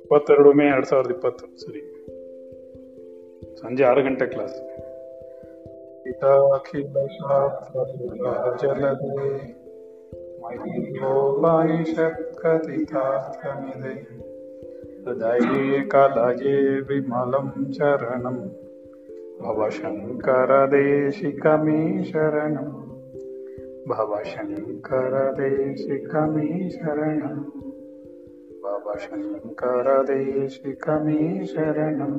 ಇಪ್ಪತ್ತೆರಡು ಮೇ ಎರಡ್ ಸಾವಿರದ ಇಪ್ಪತ್ತು, ಸರಿ. ಸಂಜೆ ಆರು ಗಂಟೆ ಕ್ಲಾಸ್ ಜಲದೆ ಮೈಲೋಪಾಯಿಷತ್ಕಥಿತಾರ್ಥಮಿದೆ ಹೃದಯೇಕಲಯೇ ವಿಮಲಂ ಚರಣಂ ಶರಣಂ. ಭವಶಂಕರದೇಶಿಕಮೇ ಶರಣಂ ಭವಶಂಕರದೇಶಿಕಮೇ ಶರಣಂ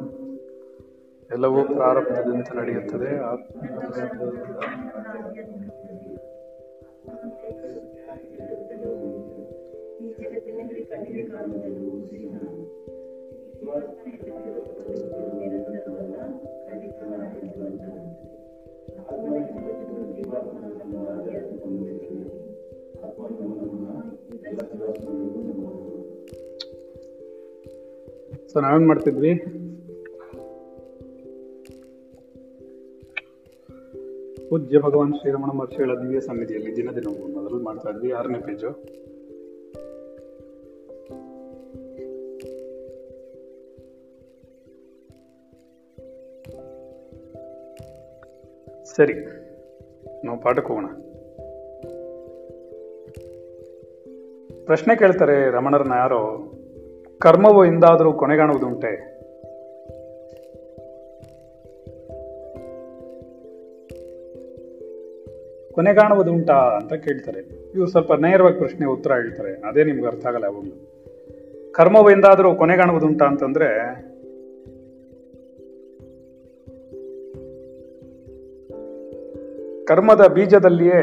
ಎಲ್ಲವೂ ಪ್ರಾರಂಭದಿಂದ ನಡೆಯುತ್ತದೆ ಆತ್ಮೀಯ ಸೊ ನಾವೇನ್ ಮಾಡ್ತಿದ್ವಿ? ಪೂಜ್ಯ ಭಗವಾನ್ ಶ್ರೀರಮಣ ಮಹರ್ಷಿಗಳ ದಿವ್ಯ ಸನ್ನಿಧಿಯಲ್ಲಿ ದಿನ ದಿನ ಮೊದಲು ಮಾಡ್ತಾ ಇದ್ವಿ. ಆರನೇ ಪೇಜು. ಸರಿ, ನಾವು ಪಾಠಕ್ಕೆ ಹೋಗೋಣ. ಪ್ರಶ್ನೆ ಕೇಳ್ತಾರೆ ರಮಣರನ್ನ ಯಾರೋ, ಕರ್ಮವು ಎಂದಾದರೂ ಕೊನೆಗಾಣುವುದುಂಟೆ. ಕೊನೆಗಾಣುವುದುಂಟಾ ಅಂತ ಕೇಳ್ತಾರೆ. ಇವ್ರು ಸ್ವಲ್ಪ ನೇರವಾಗಿ ಪ್ರಶ್ನೆ ಉತ್ತರ ಹೇಳ್ತಾರೆ, ಅದೇ ನಿಮ್ಗೆ ಅರ್ಥ ಆಗಲ್ಲ ಯಾವಾಗಲೂ. ಕರ್ಮವು ಎಂದಾದರೂ ಕೊನೆಗಾಣುವುದುಂಟಾ ಅಂತಂದ್ರೆ ಕರ್ಮದ ಬೀಜದಲ್ಲಿಯೇ,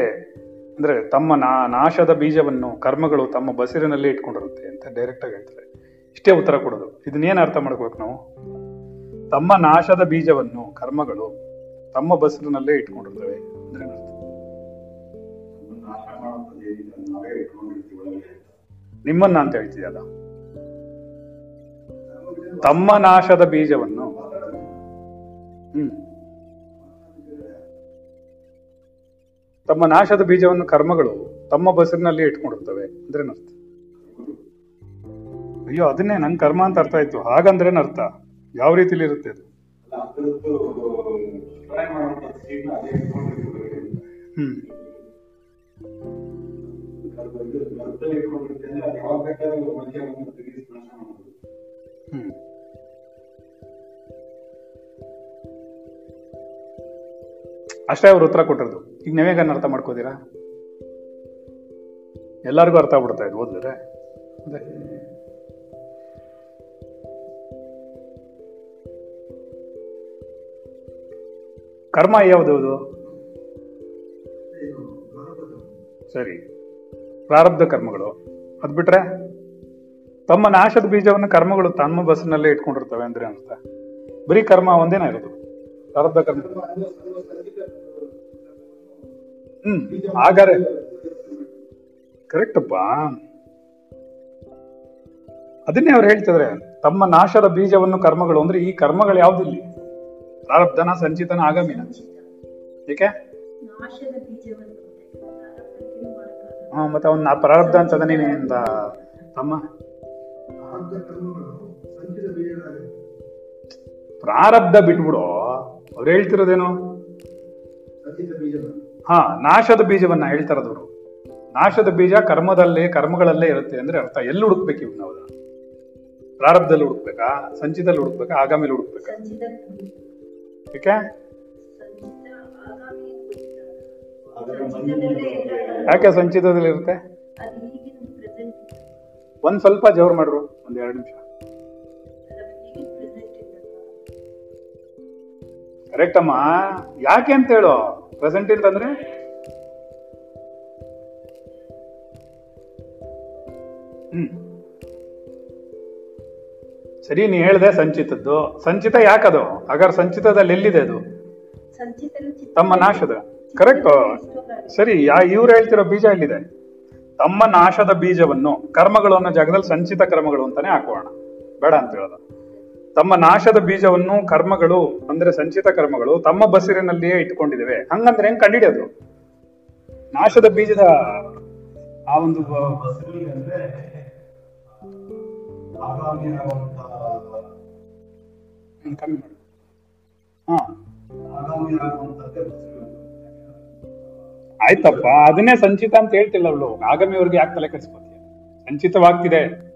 ಅಂದ್ರೆ ತಮ್ಮ ನಾಶದ ಬೀಜವನ್ನು ಕರ್ಮಗಳು ತಮ್ಮ ಬಸಿರಿನಲ್ಲೇ ಇಟ್ಕೊಂಡಿರುತ್ತೆ ಅಂತ ಡೈರೆಕ್ಟಾಗಿ ಹೇಳ್ತಾರೆ. ಇಷ್ಟೇ ಉತ್ತರ ಕೊಡೋದು. ಇದನ್ನೇನು ಅರ್ಥ ಮಾಡ್ಕೋಬೇಕು ನಾವು? ತಮ್ಮ ನಾಶದ ಬೀಜವನ್ನು ಕರ್ಮಗಳು ತಮ್ಮ ಬಸಿರಿನಲ್ಲೇ ಇಟ್ಕೊಂಡಿರ್ತವೆ ಅಂದ್ರೆ? ನಿಮ್ಮನ್ನ ಅಂತ ಹೇಳ್ತೀಯಲ್ಲ ತಮ್ಮ ನಾಶದ ಬೀಜವನ್ನು ಹ್ಮ್. ತಮ್ಮ ನಾಶದ ಬೀಜವನ್ನು ಕರ್ಮಗಳು ತಮ್ಮ ಬಸಿರಿನಲ್ಲಿ ಇಟ್ಕೊಂಡಿರ್ತವೆ ಅಂದ್ರೆ ಅರ್ಥ ಅಯ್ಯೋ, ಅದನ್ನೇ ನನ್ ಕರ್ಮ ಅಂತ ಅರ್ಥ ಆಯ್ತು. ಹಾಗಂದ್ರೆ ಅರ್ಥ ಯಾವ ರೀತಿಲಿ ಇರುತ್ತೆ ಅದು? ಹ್ಮ್. ಹ್ಮ್. ಅಷ್ಟೇ ಅವ್ರು ಉತ್ತರ ಕೊಟ್ಟಿರೋದು. ಈಗ ನೀವೇಗನ್ನ ಅರ್ಥ ಮಾಡ್ಕೋತೀರಾ? ಎಲ್ಲರಿಗೂ ಅರ್ಥ ಆಗ್ಬಿಡ್ತಾ ಇದು ಓದಿದ್ರೆ. ಅದೇ. ಕರ್ಮ ಯಾವುದು ಸರಿ. ಪ್ರಾರಬ್ಧ ಕರ್ಮಗಳು. ಅದ್ ಬಿಟ್ರೆ ತಮ್ಮ ನಾಶದ ಬೀಜವನ್ನು ಕರ್ಮಗಳು ತಮ್ಮ ಬಸ್ನಲ್ಲೇ ಇಟ್ಕೊಂಡಿರ್ತವೆ ಅಂದ್ರೆ ಅಂತ ಬರೀ ಕರ್ಮ ಒಂದೇನ ಇರೋದು? ಪ್ರಾರಬ್ಧ ಕರ್ಮ. ಹ್ಮ್ ಹಾಗಾರೆ ಕರೆಕ್ಟಪ್ಪ ಅದನ್ನೇ ಅವ್ರು ಹೇಳ್ತಿದ್ರೆ ತಮ್ಮ ನಾಶದ ಬೀಜವನ್ನು ಕರ್ಮಗಳು ಅಂದ್ರೆ ಈ ಕರ್ಮಗಳು ಯಾವ್ದಿಲ್ಲಿ? ಪ್ರಾರಬ್ಧನ ಸಂಚಿತನ ಆಗಮಿನ. ಏಕೆ. ಹಾ ಮತ್ತೆ ಅವನ್ ಪ್ರಾರಬ್ಧ ಅಂತ ನೀನಿಂದ ತಮ್ಮ. ಪ್ರಾರಬ್ಧ ಬಿಟ್ಬಿಡು. ಅವ್ರು ಹೇಳ್ತಿರೋದೇನು? ಹಾ, ನಾಶದ ಬೀಜವನ್ನ ಹೇಳ್ತಾರದವರು. ನಾಶದ ಬೀಜ ಕರ್ಮದಲ್ಲೇ, ಕರ್ಮಗಳಲ್ಲೇ ಇರುತ್ತೆ ಅಂದ್ರೆ ಅರ್ಥ. ಎಲ್ಲಿ ಹುಡುಕ್ಬೇಕು ಇವ್ ನಾವು? ಪ್ರಾರಬ್ಧದಲ್ಲಿ ಹುಡುಕ್ಬೇಕಾ? ಸಂಚಿತದಲ್ಲಿ ಹುಡುಕ್ಬೇಕಾ? ಆಗಾಮಿಲಿ ಹುಡುಕ್ಬೇಕಾ? ಓಕೆ ಯಾಕೆ ಸಂಚಿತದಲ್ಲಿ ಇರುತ್ತೆ? ಒಂದ್ ಸ್ವಲ್ಪ ಜವರ್ ಮಾಡ್ರು, ಒಂದ್ ಎರಡು ನಿಮಿಷ. ಕರೆಕ್ಟ್ ಅಮ್ಮ. ಯಾಕೆ ಅಂತ ಹೇಳು. ಪ್ರೆಸೆಂಟ್ ಅಂತಂದ್ರೆ ಹ್ಮ್. ಸರಿ ನೀ ಹೇಳ್ದೆ ಸಂಚಿತದ್ದು. ಸಂಚಿತ ಯಾಕದು? ಅಗರ್ ಸಂಚಿತದಲ್ಲಿ ಎಲ್ಲಿದೆ ಅದು? ತಮ್ಮ ನಾಶದ. ಕರೆಕ್ಟ್ ಸರಿ ಯಾ ಇವ್ರು ಹೇಳ್ತಿರೋ ಬೀಜ ಎಲ್ಲಿದೆ? ತಮ್ಮ ನಾಶದ ಬೀಜವನ್ನು ಕರ್ಮಗಳು ಅನ್ನೋ ಜಾಗದಲ್ಲಿ ಸಂಚಿತ ಕರ್ಮಗಳು ಅಂತಾನೆ ಹಾಕೋಣ. ಬೇಡ ಅಂತ ಹೇಳೋದು. ತಮ್ಮ ನಾಶದ ಬೀಜವನ್ನು ಕರ್ಮಗಳು ಅಂದ್ರೆ ಸಂಚಿತ ಕರ್ಮಗಳು ತಮ್ಮ ಬಸಿರಿನಲ್ಲಿಯೇ ಇಟ್ಕೊಂಡಿದ್ದೇವೆ ಹಂಗಂದ್ರೆ ಹೆಂಗ್ ಕಂಡಿಡಿಯೋದು? ನಾಶದ ಬೀಜದ ಆ ಒಂದು ಕಮ್ಮಿ ಮಾಡಿ. ಹಾ. ಆಯ್ತಪ್ಪ ಅದನ್ನೇ ಸಂಚಿತ ಅಂತ ಹೇಳ್ತಿಲ್ಲ ಅವಳು. ಆಗಮಿಯವ್ರಿಗೆ ಯಾಕೆ ತಲೆ ಕೆಡಿಸ್ಕೊತೀಯ? ಸಂಚಿತವಾಗ್ತಿದೆ.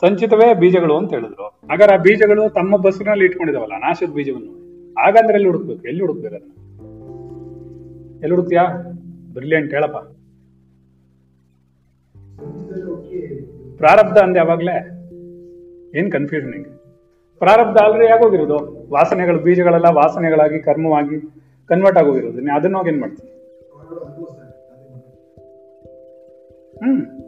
ಸಂಚಿತವೇ ಬೀಜಗಳು ಅಂತ ಹೇಳಿದ್ರು. ಹಾಗಾದ್ರೆ ಆ ಬೀಜಗಳು ತಮ್ಮ ಬಸ್ಸಿನಲ್ಲಿ ಇಟ್ಕೊಂಡಿದಾವಲ್ಲ, ನಾಶದ ಬೀಜವನ್ನು. ಹಾಗಂದ್ರೆ ಎಲ್ಲಿ ಹುಡುಕ್ಬೇಕು? ಎಲ್ಲಿ ಹುಡುಕ್ಬೇಕು ಅದನ್ನ? ಎಲ್ಲಿ ಹುಡುಕ್ತಿಯಾ? ಬ್ರಿಲಿಯಂಟ್ ಹೇಳಪ್ಪ. ಪ್ರಾರಬ್ಧ ಅಂದೆ ಅವಾಗ್ಲೇ. ಏನ್ ಕನ್ಫ್ಯೂಷನ್ ನಿಂಗೆ ಪ್ರಾರಬ್ಧ ಆಲ್ರೆಡಿ ಆಗೋಗಿರೋದು. ವಾಸನೆಗಳು, ಬೀಜಗಳೆಲ್ಲ ವಾಸನೆಗಳಾಗಿ, ಕರ್ಮವಾಗಿ ಕನ್ವರ್ಟ್ ಆಗೋಗಿರೋದು. ಅದನ್ನ ಹೋಗಿ ಏನ್ ಮಾಡ್ತೀನಿ ಹ್ಮ್.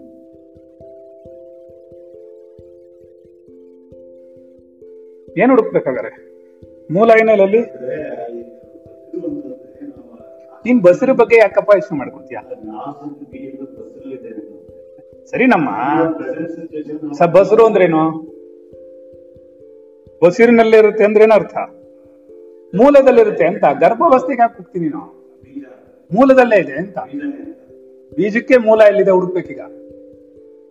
ಏನ್ ಹುಡುಕ್ಬೇಕಾಗಾರೆ? ಮೂಲ ಏನಲ್ಲಿ ನೀನ್ ಬಸರ ಬಗ್ಗೆ ಯಾಕಪ್ಪ ಯೋಚನೆ ಮಾಡ್ಕೊತೀಯ? ಸರಿ ನಮ್ಮ ಸ ಬಸರು ಅಂದ್ರೇನು? ಬಸಿರಿನಲ್ಲಿರುತ್ತೆ ಅಂದ್ರೆ ಅರ್ಥ? ಮೂಲದಲ್ಲಿರುತ್ತೆ ಅಂತ ಗರ್ಭಾವಸ್ಥೆಗೆ ಯಾಕೆ ಹೋಗ್ತೀನಿ ನೀನು? ಮೂಲದಲ್ಲೇ ಇದೆ ಅಂತ ಬೀಜಕ್ಕೆ ಮೂಲ ಎಲ್ಲಿದೆ ಹುಡುಕ್ಬೇಕೀಗ?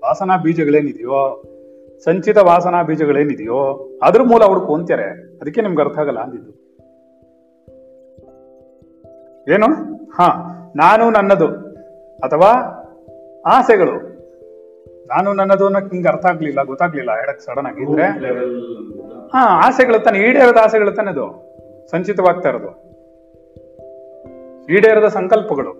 ವಾಸನಾ ಬೀಜಗಳೇನಿದೆಯೋ? ಸಂಚಿತ ವಾಸನಾ ಬೀಜಗಳೇನಿದೆಯೋ ಅದ್ರ ಮೂಲ ಹುಡುಕು ಅಂತಾರೆ ಅದಕ್ಕೆ ನಿಮ್ಗೆ ಅರ್ಥ ಆಗಲ್ಲ ಅಂದಿದ್ದು. ಏನು? ಹಾ ನಾನು ನನ್ನದು ಅಥವಾ ಆಸೆಗಳು. ನಾನು ನನ್ನದು ಅನ್ನೋಕೆ ನಿಮ್ಗೆ ಅರ್ಥ ಆಗ್ಲಿಲ್ಲ ಗೊತ್ತಾಗ್ಲಿಲ್ಲ ಹೇಳಕ್ ಸಡನ್ ಆಗಿದ್ರೆ ಹಾ ಆಸೆಗಳು ತಾನೆ ಈಡೇರದ ಆಸೆಗಳು ತಾನೆ ಅದು. ಸಂಚಿತವಾಗ್ತಾ ಇರೋದು. ಈಡೇರದ ಸಂಕಲ್ಪಗಳು.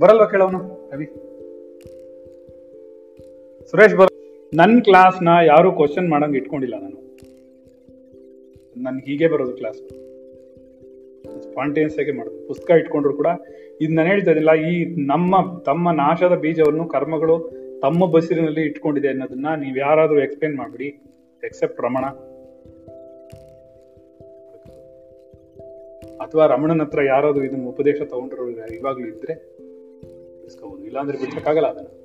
ಬರಲ್ವಾ ಕೇಳೋನು ರವಿ? ಸುರೇಶ್ ಬರ ನನ್ನ ಕ್ಲಾಸ್ನ ಯಾರು ಕ್ವಶನ್ ಮಾಡಂಗೆ ಇಟ್ಕೊಂಡಿಲ್ಲ ನಾನು. ನನ್ಗೆ ಹೀಗೆ ಬರೋದು ಕ್ಲಾಸ್ ಸ್ಪಾಂಟೇನಿಯಸ್ ಆಗಿ ಮಾಡೋದು. ಪುಸ್ತಕ ಇಟ್ಕೊಂಡ್ರು ಕೂಡ ಇದು ನಾನು ಹೇಳ್ತಾ ಇದ್ದಿಲ್ಲ ಈ ನಮ್ಮ, ತಮ್ಮ ನಾಶದ ಬೀಜವನ್ನು ಕರ್ಮಗಳು ತಮ್ಮ ಬಸಿರಿನಲ್ಲಿ ಇಟ್ಕೊಂಡಿದೆ ಅನ್ನೋದನ್ನ ನೀವು ಯಾರಾದ್ರೂ ಎಕ್ಸ್ಪ್ಲೇನ್ ಮಾಡ್ಬಿಡಿ. ಎಕ್ಸೆಪ್ಟ್ ರಮಣ. ಅಥವಾ ರಮಣನ ಹತ್ರ ಯಾರಾದ್ರೂ ಇದನ್ನ ಉಪದೇಶ ತಗೊಂಡ್ರು ಇವಾಗ್ಲೂ ಇದ್ರೆ ಇಲ್ಲಾಂದ್ರೆ ಬಿಡ್ಸಕ್ಕಾಗಲ್ಲ ಅದನ್ನ.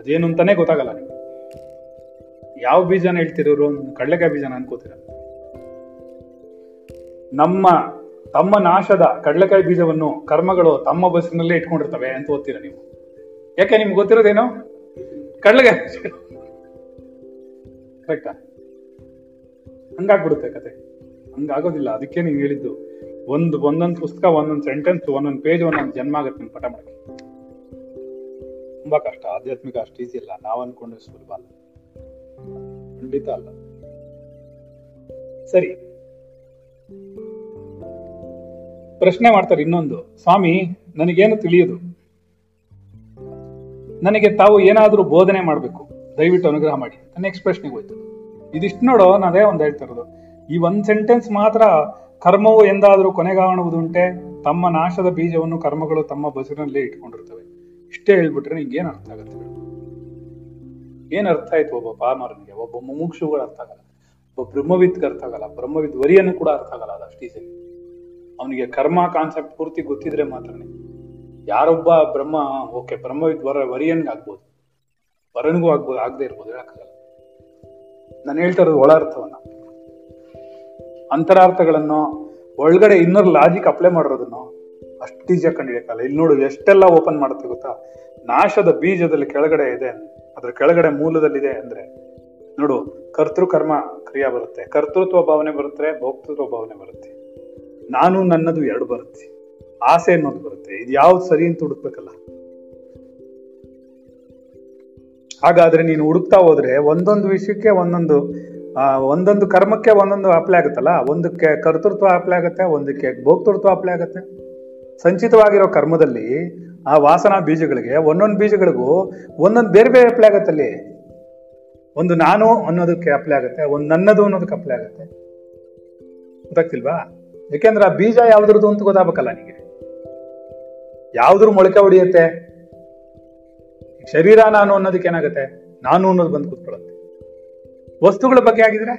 ಅದೇನು ಅಂತಾನೆ ಗೊತ್ತಾಗಲ್ಲ ನಿಮ್ಗೆ. ಯಾವ ಬೀಜನ ಹೇಳ್ತಿರೋರು ಕಡಲೆಕಾಯಿ ಬೀಜನ ಅನ್ಕೋತೀರ? ನಮ್ಮ, ತಮ್ಮ ನಾಶದ ಕಡಲೆಕಾಯಿ ಬೀಜವನ್ನು ಕರ್ಮಗಳು ತಮ್ಮ ಬಸ್ಸಿನಲ್ಲೇ ಇಟ್ಕೊಂಡಿರ್ತವೆ ಅಂತ ಓದ್ತೀರ ನೀವು? ಯಾಕೆ ನಿಮ್ಗೆ ಗೊತ್ತಿರೋದೇನು? ಕಡಲೆಕಾಯಿ ಕರೆಕ್ಟಾ ಹಂಗಾಗ್ಬಿಡುತ್ತೆ ಕತೆ. ಹಂಗಾಗೋದಿಲ್ಲ. ಅದಕ್ಕೆ ನೀವು ಹೇಳಿದ್ದು, ಒಂದು ಒಂದೊಂದು ಪುಸ್ತಕ, ಒಂದೊಂದು ಸೆಂಟೆನ್ಸ್ ಒಂದೊಂದು ಪೇಜ್ ಒಂದೊಂದು ಜನ್ಮ ಆಗುತ್ತೆ ನಿಮ್ಮ ಪಟ ಮಾಡಕ್ಕೆ ತುಂಬಾ ಕಷ್ಟ. ಆಧ್ಯಾತ್ಮಿಕ ಅಷ್ಟು ಈಸಿ ಇಲ್ಲ ನಾವ್ ಅನ್ಕೊಂಡ್ರೆ ಸುಲಭ ಅಲ್ಲ ಖಂಡಿತ ಅಲ್ಲ. ಸರಿ. ಪ್ರಶ್ನೆ ಮಾಡ್ತಾರೆ ಇನ್ನೊಂದು. ಸ್ವಾಮಿ, ನನಗೇನು ತಿಳಿಯದು? ನನಗೆ ತಾವು ಏನಾದ್ರೂ ಬೋಧನೆ ಮಾಡಬೇಕು. ದಯವಿಟ್ಟು ಅನುಗ್ರಹ ಮಾಡಿ. ನೆಕ್ಸ್ಟ್ ಪ್ರಶ್ನೆಗೆ ಹೋಯ್ತು. ಇದಿಷ್ಟು ನೋಡು ನಾನೇ ಒಂದು ಹೇಳ್ತಾ ಇರೋದು ಈ ಒಂದ್ ಸೆಂಟೆನ್ಸ್ ಮಾತ್ರ ಕರ್ಮವು ಎಂದಾದರೂ ಕೊನೆಗಾಣುವುದುಂಟೆ. ತಮ್ಮ ನಾಶದ ಬೀಜವನ್ನು ಕರ್ಮಗಳು ತಮ್ಮ ಬಸಿರಿನಲ್ಲೇ ಇಟ್ಕೊಂಡಿರ್ತವೆ. ಇಷ್ಟೇ ಹೇಳ್ಬಿಟ್ರೆ ನಿಂಗೆ ಏನು ಅರ್ಥ ಆಗುತ್ತೆ ಏನು ಅರ್ಥ ಆಯ್ತು ಒಬ್ಬ ಪಾಮರನಿಗೆ? ಒಬ್ಬ ಮುಮುಕ್ಷುಗಳು ಅರ್ಥ ಆಗಲ್ಲ. ಒಬ್ಬ ಬ್ರಹ್ಮವಿದ್ಗೆ ಅರ್ಥ ಆಗಲ್ಲ. ಬ್ರಹ್ಮವಿದ್ ವರಿಯನ್ನು ಕೂಡ ಅರ್ಥ ಆಗಲ್ಲ ಅದು ಅಷ್ಟು ಈಸಿ ಅವನಿಗೆ ಕರ್ಮ ಕಾನ್ಸೆಪ್ಟ್ ಪೂರ್ತಿ ಗೊತ್ತಿದ್ರೆ ಮಾತ್ರನೇ ಯಾರೊಬ್ಬ ಬ್ರಹ್ಮ, ಓಕೆ, ಬ್ರಹ್ಮವಿದ್ ವರ, ವರಿಯನ್ಗೆ ಆಗ್ಬೋದು. ವರನಿಗೂ ಆಗ್ಬೋದು ಆಗದೆ ಇರ್ಬೋದು, ಹೇಳಕ್ಕಾಗಲ್ಲ. ನಾನು ಹೇಳ್ತಾ ಇರೋದು ಒಳ ಅರ್ಥವನ್ನ. ಅಂತರಾರ್ಥಗಳನ್ನು ಒಳಗಡೆ ಇನ್ನರ್ ಲಾಜಿಕ್ ಅಪ್ಲೈ ಮಾಡಿರೋದನ್ನು ಅಷ್ಟು ಈಸಿಯಾಗಿ ಕಂಡಿಡಿಯಕ್ಕಾಗಲ್ಲ ಇಲ್ಲಿ ನೋಡು, ಎಷ್ಟೆಲ್ಲ ಓಪನ್ ಮಾಡುತ್ತೆ ಗೊತ್ತಾ? ನಾಶದ ಬೀಜದಲ್ಲಿ ಕೆಳಗಡೆ ಇದೆ. ಅದ್ರ ಕೆಳಗಡೆ ಮೂಲದಲ್ಲಿದೆ ಅಂದ್ರೆ, ನೋಡು, ಕರ್ತೃ ಕರ್ಮ ಕ್ರಿಯಾ ಬರುತ್ತೆ. ಕರ್ತೃತ್ವ ಭಾವನೆ ಬರುತ್ತೆ, ಭೋಕ್ತೃತ್ವ ಭಾವನೆ ಬರುತ್ತೆ. ನಾನು ನನ್ನದು ಎರಡು ಬರುತ್ತೆ. ಆಸೆ ಅನ್ನೋದು ಬರುತ್ತೆ. ಇದು ಯಾವ್ದು ಸರಿ ಅಂತ ಹುಡುಕ್ಬೇಕಲ್ಲ. ಹಾಗಾದ್ರೆ ನೀನು ಹುಡುಕ್ತಾ ಹೋದ್ರೆ ಒಂದೊಂದು ವಿಷಯಕ್ಕೆ ಒಂದೊಂದು ಒಂದೊಂದು ಕರ್ಮಕ್ಕೆ ಒಂದೊಂದು ಅಪ್ಲೈ ಆಗುತ್ತಲ್ಲ? ಒಂದಕ್ಕೆ ಕರ್ತೃತ್ವ ಅಪ್ಲೈ ಆಗುತ್ತೆ, ಒಂದಕ್ಕೆ ಭೋಕ್ತೃತ್ವ ಅಪ್ಲೈ ಆಗುತ್ತೆ. ಸಂಚಿತವಾಗಿರೋ ಕರ್ಮದಲ್ಲಿ ಆ ವಾಸನಾ ಬೀಜಗಳಿಗೆ, ಒಂದೊಂದು ಬೀಜಗಳಿಗೂ ಒಂದೊಂದು ಬೇರೆ ಬೇರೆ ಅಪ್ಲೈ ಆಗುತ್ತೆ ಅಲ್ಲಿ. ಒಂದು ನಾನು ಅನ್ನೋದಕ್ಕೆ ಅಪ್ಲೈ ಆಗುತ್ತೆ, ಒಂದು ನನ್ನದು ಅನ್ನೋದಕ್ಕೆ ಅಪ್ಲೈ ಆಗುತ್ತೆ. ಗೊತ್ತಾಗ್ತಿಲ್ವಾ? ಯಾಕೆಂದ್ರೆ ಆ ಬೀಜ ಯಾವ್ದ್ರದ್ದು ಅಂತ ಗೊತ್ತಾಗಬೇಕಲ್ಲ ನಿಮಗೆ ಯಾವ್ದ್ರ ಮೊಳಕೆ ಹೊಡಿಯುತ್ತೆ. ಶರೀರ ನಾನು ಅನ್ನೋದಕ್ಕೆ ಏನಾಗುತ್ತೆ? ನಾನು ಅನ್ನೋದು ಬಂದು ಕೂತ್ಕೊಳ್ಳುತ್ತೆ. ವಸ್ತುಗಳ ಬಗ್ಗೆ ಆಗಿದ್ರೆ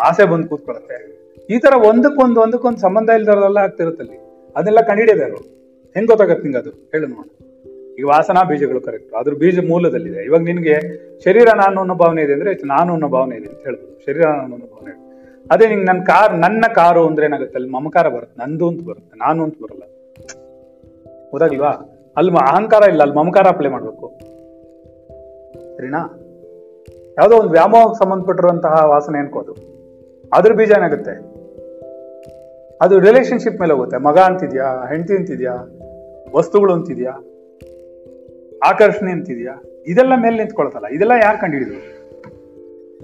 ಆಸೆ ಬಂದು ಕೂತ್ಕೊಳ್ಳುತ್ತೆ. ಈ ತರ ಒಂದಕ್ಕೊಂದು ಒಂದಕ್ಕೊಂದು ಸಂಬಂಧ ಇಲ್ದವ್ರದೆಲ್ಲ ಆಗ್ತಿರುತ್ತಲ್ಲಿ ಅದೆಲ್ಲ ಕಂಡಿಡಿದೆ ಅವರು ಹೆಂಗ್ ಗೊತ್ತಾಗತ್ತೆ ನಿಂಗೆ ಅದು? ಹೇಳು ನೋಡ. ಈಗ ವಾಸನಾ ಬೀಜಗಳು ಕರೆಕ್ಟ್ ಅದ್ರ ಬೀಜ ಮೂಲದಲ್ಲಿದೆ. ಇವಾಗ ನಿನ್ಗೆ ಶರೀರ ನಾನು ಅನ್ನೋ ಭಾವನೆ ಇದೆ ಅಂದ್ರೆ ನಾನು ಅನ್ನೋ ಭಾವನೆ ಇದೆ ಅಂತ ಹೇಳ್ಬೋದು. ಶರೀರ ನಾನು ಅನ್ನೋ ಭಾವನೆ ಇದೆ. ಅದೇ ನಿಂಗೆ ನನ್ನ ಕಾರ್, ನನ್ನ ಕಾರು ಅಂದ್ರೆ ಏನಾಗುತ್ತೆ? ಅಲ್ಲಿ ಮಮಕಾರ ಬರುತ್ತೆ. ನಂದು ಅಂತ ಬರುತ್ತೆ. ನಾನು ಅಂತ ಬರಲ್ಲ. ಗೊತ್ತಾಗಿಲ್ವಾ ಅಲ್ಲಿ ಅಹಂಕಾರ ಇಲ್ಲ. ಅಲ್ಲಿ ಮಮಕಾರ ಅಪ್ಲೈ ಮಾಡ್ಬೇಕು. ಸರಿನಾ? ಯಾವುದೋ ಒಂದು ವ್ಯಾಮೋಹಕ್ಕೆ ಸಂಬಂಧಪಟ್ಟಿರುವಂತಹ ವಾಸನೆ ಅನ್ಕೋದು ಅದ್ರ ಬೀಜ ಏನಾಗುತ್ತೆ? ಅದು ರಿಲೇಶನ್ಶಿಪ್ ಮೇಲೆ ಹೋಗುತ್ತೆ. ಮಗ ಅಂತಿದ್ಯಾ, ಹೆಂಡತಿ ಅಂತಿದ್ಯಾ, ವಸ್ತುಗಳು ಅಂತಿದ್ಯಾ, ಆಕರ್ಷಣೆ ಅಂತಿದ್ಯಾ, ಇದೆಲ್ಲ ಮೇಲೆ ನಿಂತ್ಕೊಳ್ತಲ್ಲ. ಇದೆಲ್ಲ ಯಾರು ಕಂಡುಹಿಡಿದ್ರು?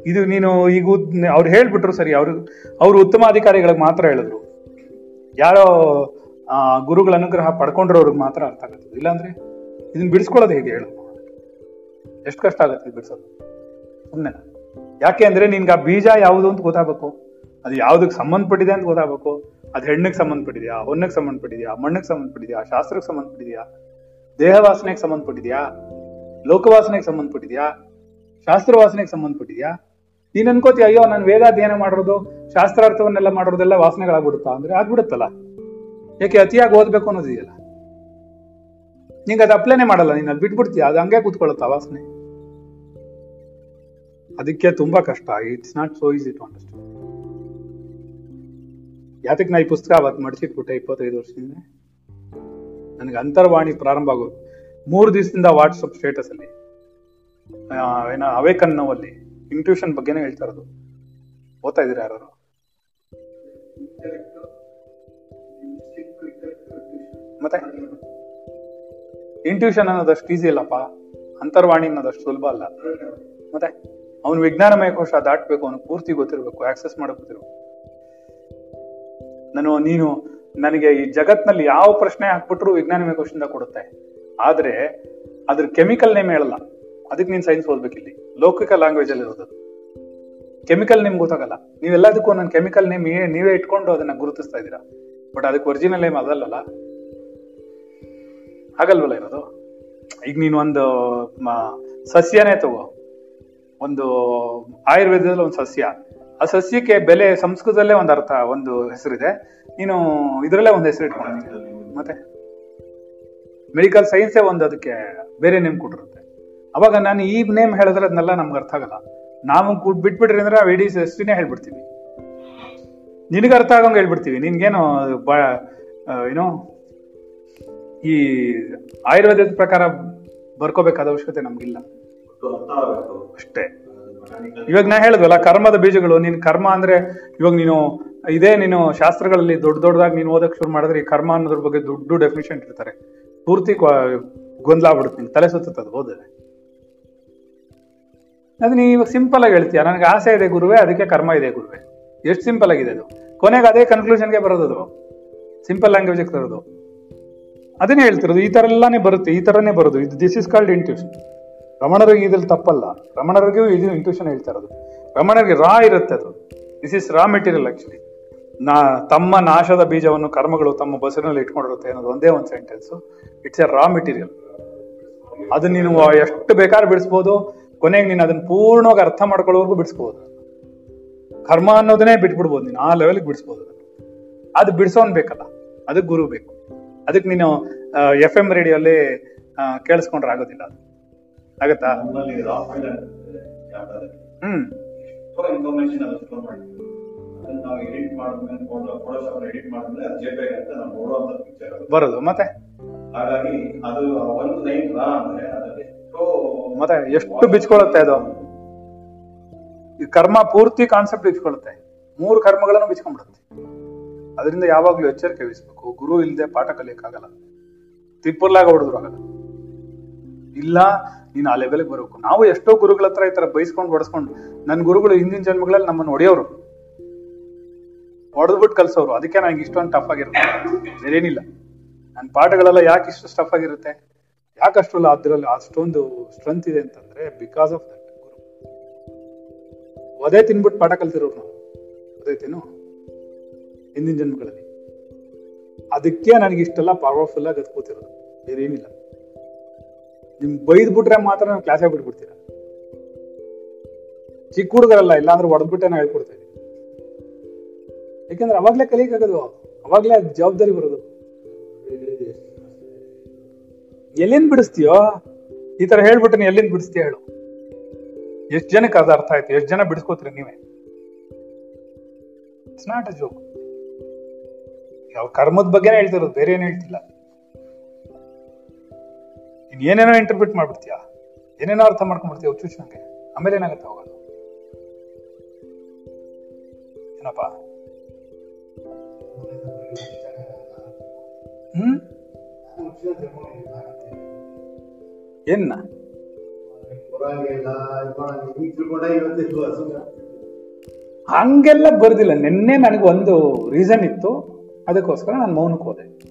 ಇದು ನೀನು ಈಗ ಅವ್ರು ಹೇಳ್ಬಿಟ್ರು ಸರಿ, ಅವರು ಅವರು ಉತ್ತಮ ಅಧಿಕಾರಿಗಳಿಗೆ ಮಾತ್ರ ಹೇಳಿದ್ರು. ಯಾರೋ ಗುರುಗಳ ಅನುಗ್ರಹ ಪಡ್ಕೊಂಡಿರೋರ್ಗೆ ಮಾತ್ರ ಅರ್ಥ ಆಗುತ್ತೆ ಇಲ್ಲಾಂದ್ರೆ ಇದನ್ನ ಬಿಡಿಸ್ಕೊಳ್ಳೋದು ಹೇಗೆ ಹೇಳು? ಎಷ್ಟು ಕಷ್ಟ ಆಗುತ್ತೆ ಇದು ಬಿಡಿಸೋದು? ಸುಮ್ಮನೆ ಯಾಕೆ ಅಂದ್ರೆ ನಿನ್ಗೆ ಆ ಬೀಜ ಯಾವುದು ಅಂತ ಗೊತ್ತಾಗಬೇಕು. ಅದು ಯಾವ್ದಕ್ಕೆ ಸಂಬಂಧಪಟ್ಟಿದೆ ಅಂತ ಗೊತ್ತಾಗಬೇಕು. ಅದು ಹೆಣ್ಣಿಗೆ ಸಂಬಂಧಪಟ್ಟಿದ್ಯಾ ಹೊನ್ನಕ್ಕೆ ಸಂಬಂಧಪಟ್ಟಿದ್ಯಾ, ಮಣ್ಣಿಗೆ ಸಂಬಂಧಪಟ್ಟಿದ್ಯಾ, ಶಾಸ್ತ್ರಕ್ಕೆ ಸಂಬಂಧಪಟ್ಟಿದ್ಯಾ, ದೇಹ ವಾಸನೆಗೆ ಸಂಬಂಧಪಟ್ಟಿದ್ಯಾ, ಲೋಕವಾಸನೆಗೆ ಸಂಬಂಧಪಟ್ಟಿದ್ಯಾ, ಶಾಸ್ತ್ರ ವಾಸನೆಗೆ ಸಂಬಂಧಪಟ್ಟಿದ್ಯಾ? ನೀನ್ ಅನ್ಕೋತೀಯ, ಅಯ್ಯೋ, ನಾನು ವೇದಾಧ್ಯಯನ ಮಾಡಿರೋದು, ಶಾಸ್ತ್ರಾರ್ಥವನ್ನೆಲ್ಲ ಮಾಡೋದೆಲ್ಲ ವಾಸನೆಗಳಾಗ್ಬಿಡುತ್ತಾ? ಅಂದ್ರೆ ಆಗ್ಬಿಡುತ್ತಲ್ಲ. ಯಾಕೆ ಅತಿಯಾಗಿ ಓದ್ಬೇಕು ಅನ್ನೋದಿದೆಯಲ್ಲ ನಿಂಗೆ ಅದು ಅಪ್ಲೈನೇ ಮಾಡಲ್ಲ, ನೀನು ಅದು ಬಿಟ್ಬಿಡ್ತೀಯ, ಅದು ಹಂಗೆ ಕೂತ್ಕೊಳ್ಳುತ್ತಾ ವಾಸನೆ? ಅದಕ್ಕೆ ತುಂಬಾ ಕಷ್ಟ it's not so easy to understand ಯಾತಕ್ಕೆ ನಾ ಈ ಪುಸ್ತಕ ಅವತ್ತು ಮಡಿಸಿಟ್ಬಿಟ್ಟೆ ಇಪ್ಪತ್ತೈದು ವರ್ಷದಿಂದ? ನನಗೆ ಅಂತರ್ವಾಣಿ ಪ್ರಾರಂಭ ಆಗೋದು ಮೂರು ದಿವಸದಿಂದ ವಾಟ್ಸಪ್ ಸ್ಟೇಟಸ್ ಅಲ್ಲಿ ಏನೋ ಅವೇಕನ್ ನೋವಲ್ಲಿ ಇಂಟ್ಯೂಷನ್ ಬಗ್ಗೆನೇ ಹೇಳ್ತಾ ಇರೋದು. ಓದ್ತಾ ಇದ್ರೆ ಯಾರು ಮತ್ತೆ? ಇಂಟ್ಯೂಷನ್ ಅನ್ನೋದಷ್ಟು ಈಸಿ ಇಲ್ಲಪ್ಪ ಅಂತರ್ವಾಣಿ ಅನ್ನೋದಷ್ಟು ಸುಲಭ ಅಲ್ಲ. ಮತ್ತೆ? ಅವನು ವಿಜ್ಞಾನಮಯ ಕೋಶ ದಾಟಬೇಕು, ಅವನು ಪೂರ್ತಿ ಗೊತ್ತಿರಬೇಕು ಆಕ್ಸೆಸ್ ಮಾಡಕ್ ಗೊತ್ತಿರಬೇಕು. ನಾನು, ನೀನು ನನಗೆ ಈ ಜಗತ್ನಲ್ಲಿ ಯಾವ ಪ್ರಶ್ನೆ ಹಾಕ್ಬಿಟ್ರು ವಿಜ್ಞಾನಮಯ ಕ್ವಶನ್ ಕೊಡುತ್ತೆ. ಆದ್ರೆ ಅದ್ರ ಕೆಮಿಕಲ್ ನೇಮ್ ಹೇಳಲ್ಲ. ಅದಕ್ಕೆ ನೀನ್ ಸೈನ್ಸ್ ಓದ್ಬೇಕು ಇಲ್ಲಿ ಲೌಕಿಕ ಲ್ಯಾಂಗ್ವೇಜ್ ಅಲ್ಲಿ ಇರೋದು ಕೆಮಿಕಲ್ ನೇಮ್ ಗೊತ್ತಾಗಲ್ಲ. ನೀವೆಲ್ಲದಕ್ಕೂ ನನ್ನ ಕೆಮಿಕಲ್ ನೇಮ್ ನೀವೇ ಇಟ್ಕೊಂಡು ಅದನ್ನ ಗುರುತಿಸ್ತಾ ಇದ್ದೀರಾ? ಬಟ್ ಅದಕ್ಕೆ ಒರಿಜಿನಲ್ ನೇಮ್ ಅದಲ್ಲಲ್ಲ. ಆಗಲ್ವಲ್ಲ ಇರೋದು? ಈಗ ನೀನು ಒಂದು ಸಸ್ಯನೇ ತಗೋ. ಒಂದು ಆಯುರ್ವೇದದಲ್ಲಿ ಒಂದು ಸಸ್ಯ. ಆ ಸಸ್ಯಕ್ಕೆ ಬೆಲೆ ಸಂಸ್ಕೃತದಲ್ಲೇ ಒಂದು ಅರ್ಥ ಒಂದು ಹೆಸರಿದೆ. ನೀನು ಇದರಲ್ಲೇ ಒಂದು ಹೆಸರು ಇಟ್ಕೊಂಡಿದ್ದೀನಿ ಮತ್ತೆ? ಮೆಡಿಕಲ್ ಸೈನ್ಸೇ ಒಂದು ಅದಕ್ಕೆ ಬೇರೆ ನೇಮ್ ಕೊಟ್ಟಿರುತ್ತೆ. ಅವಾಗ ನಾನು ಈ ನೇಮ್ ಹೇಳಿದ್ರೆ ಅದನ್ನೆಲ್ಲ ನಮ್ಗೆ ಅರ್ಥ ಆಗಲ್ಲ. ನಾವು ಕೂಡ ಬಿಟ್ಬಿಟ್ರಿ ಅಂದ್ರೆ ಆ ಇಡೀ ಸೃಷ್ಟಿನೇ ಹೇಳ್ಬಿಡ್ತೀವಿ. ನಿನಗೆ ಅರ್ಥ ಆಗಂಗೆ ಹೇಳ್ಬಿಡ್ತೀವಿ. ನಿನ್ಗೇನು ಬ ಏನೋ ಈ ಆಯುರ್ವೇದದ ಪ್ರಕಾರ ಬರ್ಕೋಬೇಕಾದ ಅವಶ್ಯಕತೆ ನಮ್ಗಿಲ್ಲ. ಅಷ್ಟೇ. ಇವಾಗ ನಾ ಹೇಳಿದ್ವಲ್ಲ ಕರ್ಮದ ಬೀಜಗಳು, ನೀನ್ ಕರ್ಮ ಅಂದ್ರೆ ಇವಾಗ ನೀನು, ಇದೇ ನೀನು ಶಾಸ್ತ್ರಗಳಲ್ಲಿ ದೊಡ್ಡ ದೊಡ್ಡದಾಗಿ ನೀನು ಓದಕ್ ಶುರು ಮಾಡಿದ್ರೆ ಈ ಕರ್ಮ ಅನ್ನೋದ್ರ ಬಗ್ಗೆ ದೊಡ್ಡ ಡೆಫಿನಿಷನ್ ಇರ್ತಾರೆ ಪೂರ್ತಿ ಗೊಂದಲ ಆಗ್ಬಿಡುತ್ತೆ ನಿಂಗೆ ತಲೆ ಸುತ್ತದ ಓದಿದ್ರೆ ನೀ ಇವಾಗ ಸಿಂಪಲ್ ಆಗಿ ಹೇಳ್ತೀಯ? ನನಗೆ ಆಸೆ ಇದೆ ಗುರುವೆ, ಅದಕ್ಕೆ ಕರ್ಮ ಇದೆ ಗುರುವೆ. ಎಷ್ಟು ಸಿಂಪಲ್ ಆಗಿದೆ ಅದು? ಕೊನೆಗೆ ಅದೇ ಕನ್ಕ್ಲೂಷನ್ಗೆ ಬರೋದು ಸಿಂಪಲ್ ಲ್ಯಾಂಗ್ವೇಜ್ ತರೋದು. ಅದನ್ನೇ ಹೇಳ್ತಿರೋದು, ಈ ತರ ಎಲ್ಲಾನೇ ಬರುತ್ತೆ, ಈ ತರನೇ ಬರೋದು. ಇದು ದಿಸ್ ಇಸ್ ಕಾಲ್ಡ್ ಇಂಟ್ಯೂಷನ್ ರಮಣರಿಗೆ ಇದ್ರಲ್ಲಿ ತಪ್ಪಲ್ಲ. ರಮಣರಿಗೂ ಇದು ಇಂಟ್ಯೂಷನ್ ಹೇಳ್ತಾ ಅದು. ರಮಣರಿಗೆ ರಾ ಇರುತ್ತೆ ಅದು. This is raw material actually ನಾ, ತಮ್ಮ ನಾಶದ ಬೀಜವನ್ನು ಕರ್ಮಗಳು ತಮ್ಮ ಬಸರಿನಲ್ಲಿ ಇಟ್ಕೊಂಡಿರುತ್ತೆ ಅನ್ನೋದು ಒಂದೇ ಒಂದು sentence it's a raw material ಅದು ನೀನು ಎಷ್ಟು ಬೇಕಾದ್ರೂ ಬಿಡಿಸ್ಬೋದು. ಕೊನೆಗೆ ನೀನು ಅದನ್ನ ಪೂರ್ಣವಾಗಿ ಅರ್ಥ ಮಾಡ್ಕೊಳ್ಳೋವರೆಗೂ ಬಿಡಿಸ್ಬೋದು. ಕರ್ಮ ಅನ್ನೋದನ್ನೇ ಬಿಟ್ಬಿಡ್ಬೋದು ನೀನು. ಆ ಲೆವೆಲ್ಗೆ ಬಿಡಿಸ್ಬೋದು. ಅದು ಬಿಡಿಸೋನ್ ಬೇಕಲ್ಲ. ಅದಕ್ಕೆ ಗುರು ಬೇಕು. ಅದಕ್ಕೆ ನೀನು ಎಫ್ ಎಂ ರೇಡಿಯೋಲ್ಲಿ ಕೇಳಿಸ್ಕೊಂಡ್ರೆ ಆಗೋದಿಲ್ಲ ಆಗತ್ತಾ? ಹ್ಮ್. ಇನ್ಫಾರ್ಮೇಶನ್ ಅದನ್ನ ನಾವು ಎಡಿಟ್ ಮಾಡಿದ್ಮೇಲೆ ಫೋಟೋ ಫೋಟೋಶಾಪ್ ಎಡಿಟ್ ಮಾಡಿದ್ಮೇಲೆ ಅದು ಜೆಪೆಗ್ ಅಂತ ನಾವು ನೋಡುವಂತ ಪಿಕ್ಚರ್ ಬರೋದು ಮತ್ತೆ? ಹಾಗಾಗಿ ಅದು ಒಂದು ಲೈನ್ ರಾ ಅಂದ್ರೆ ಅದರಲ್ಲಿ ಎಷ್ಟೋ ಮತ್ತೆ ಎಷ್ಟು ಬಿಚ್ಕೊಳ್ಳುತ್ತೆ ಅದು? ಈ ಕರ್ಮ ಪೂರ್ತಿ ಕಾನ್ಸೆಪ್ಟ್ ಬಿಚ್ಕೊಳ್ಳುತ್ತೆ. ಮೂರು ಕರ್ಮಗಳನ್ನು ಬಿಚ್ಕೊಂಡ್ಬಿಡುತ್ತೆ. ಅದರಿಂದ ಯಾವಾಗ್ಲೂ ಎಚ್ಚರಿಕೆ ವಹಿಸ್ಬೇಕು. ಗುರು ಇಲ್ಲದೆ ಪಾಠ ಕಲಿಯಕ್ಕಾಗಲ್ಲ. ತಿಪ್ಪುರ್ಲಾಗ ಹೊಡೆದ್ರು ಆಗಲ್ಲ ಇಲ್ಲ, ನೀನು ಆ ಲೆವೆಲ್ಗೆ ಬರಬೇಕು. ನಾವು ಎಷ್ಟೋ ಗುರುಗಳ ಹತ್ರ ಈ ತರ ಬೈಸ್ಕೊಂಡು ಹೊಡೆಸ್ಕೊಂಡು ನನ್ನ ಗುರುಗಳು ಹಿಂದಿನ ಜನ್ಮಗಳಲ್ಲಿ ನಮ್ಮನ್ನು ಹೊಡೆಯೋರು. ಹೊಡೆದ್ಬಿಟ್ಟು ಕಲ್ಸೋರು. ಅದಕ್ಕೆ ನನಗೆ ಇಷ್ಟೊಂದು ಟಫ್ ಆಗಿರುತ್ತೆ. ಬೇರೇನಿಲ್ಲ. ನನ್ನ ಪಾಠಗಳೆಲ್ಲ ಯಾಕೆ ಇಷ್ಟು ಟಫ್ ಆಗಿರುತ್ತೆ? ಯಾಕಷ್ಟು ಅದ್ರಲ್ಲಿ ಅಷ್ಟೊಂದು ಸ್ಟ್ರೆಂತ್ ಇದೆ ಅಂತಂದ್ರೆ ಬಿಕಾಸ್ ಆಫ್ ದಟ್ ಗುರು. ಒದೇ ತಿನ್ಬಿಟ್ಟು ಪಾಠ ಕಲ್ತಿರೋರು ನಾವು. ಗೊತ್ತೈತೇನು ಹಿಂದಿನ ಜನ್ಮಗಳಲ್ಲಿ. ಅದಕ್ಕೆ ನನಗೆ ಇಷ್ಟೆಲ್ಲ ಪವರ್ಫುಲ್ ಆಗಿ ಕೂತಿರೋದು ಬೇರೆ ಏನಿಲ್ಲ ನಿಮ್ ಬೈದ್ ಬಿಟ್ರೆ ಮಾತ್ರ ನಾವು ಕ್ಲಾಸೇ ಬಿಟ್ಬಿಡ್ತೀರ ಚಿಕ್ಕ ಹುಡುಗರಲ್ಲ, ಇಲ್ಲಾಂದ್ರೆ ಹೊಡೆದ್ಬಿಟ್ಟೆ ನಾವು ಹೇಳ್ಕೊಡ್ತಾ ಇದೀವಿ. ಯಾಕಂದ್ರೆ ಅವಾಗ್ಲೇ ಕಲಿಯಕ್ಕಾಗೋದು, ಅವಾಗ್ಲೇ ಜವಾಬ್ದಾರಿ ಬರೋದು. ಎಲ್ಲಿಂದ ಬಿಡಿಸ್ತೀಯೋ? ಈ ತರ ಹೇಳ್ಬಿಟ್ಟು ಎಲ್ಲಿಂದ ಬಿಡಿಸ್ತೀಯ ಹೇಳು. ಎಷ್ಟ್ ಜನಕ್ಕೆ ಅದು ಅರ್ಥ ಆಯ್ತು? ಎಷ್ಟ್ ಜನ ಬಿಡಿಸ್ಕೋತೀರಿ ನೀವೇ? ಇಟ್ಸ್ ನಾಟ್ ಅ ಜೋಕ್ ಯಾವ ಕರ್ಮದ ಬಗ್ಗೆನೇ ಹೇಳ್ತಿರೋದು ಬೇರೆ ಏನು ಹೇಳ್ತಿಲ್ಲ. ನೀನ್ ಏನೇನೋ ಇಂಟರ್ಪ್ರಿಟ್ ಮಾಡ್ಬಿಡ್ತೀಯ? ಏನೇನೋ ಅರ್ಥ ಮಾಡ್ಕೊಂಡ್ಬಿಡ್ತೀಯ ಹುಚ್ಚುಚ್ಚಂಗೆ ಆಮೇಲೆ ಏನಾಗುತ್ತೆ ಹೋಗೋದು ಏನಪ್ಪ? ಹ್ಮ್? ಏನ್ನ? ಹಂಗೆಲ್ಲ ಬರ್ದಿಲ್ಲ. ನಿನ್ನೆ ನನಗೆ ಒಂದು ರೀಸನ್ ಇತ್ತು. ಅದಕ್ಕೋಸ್ಕರ ನಾನು ಮೌನಕ್ಕೆ ಹೋದೆ.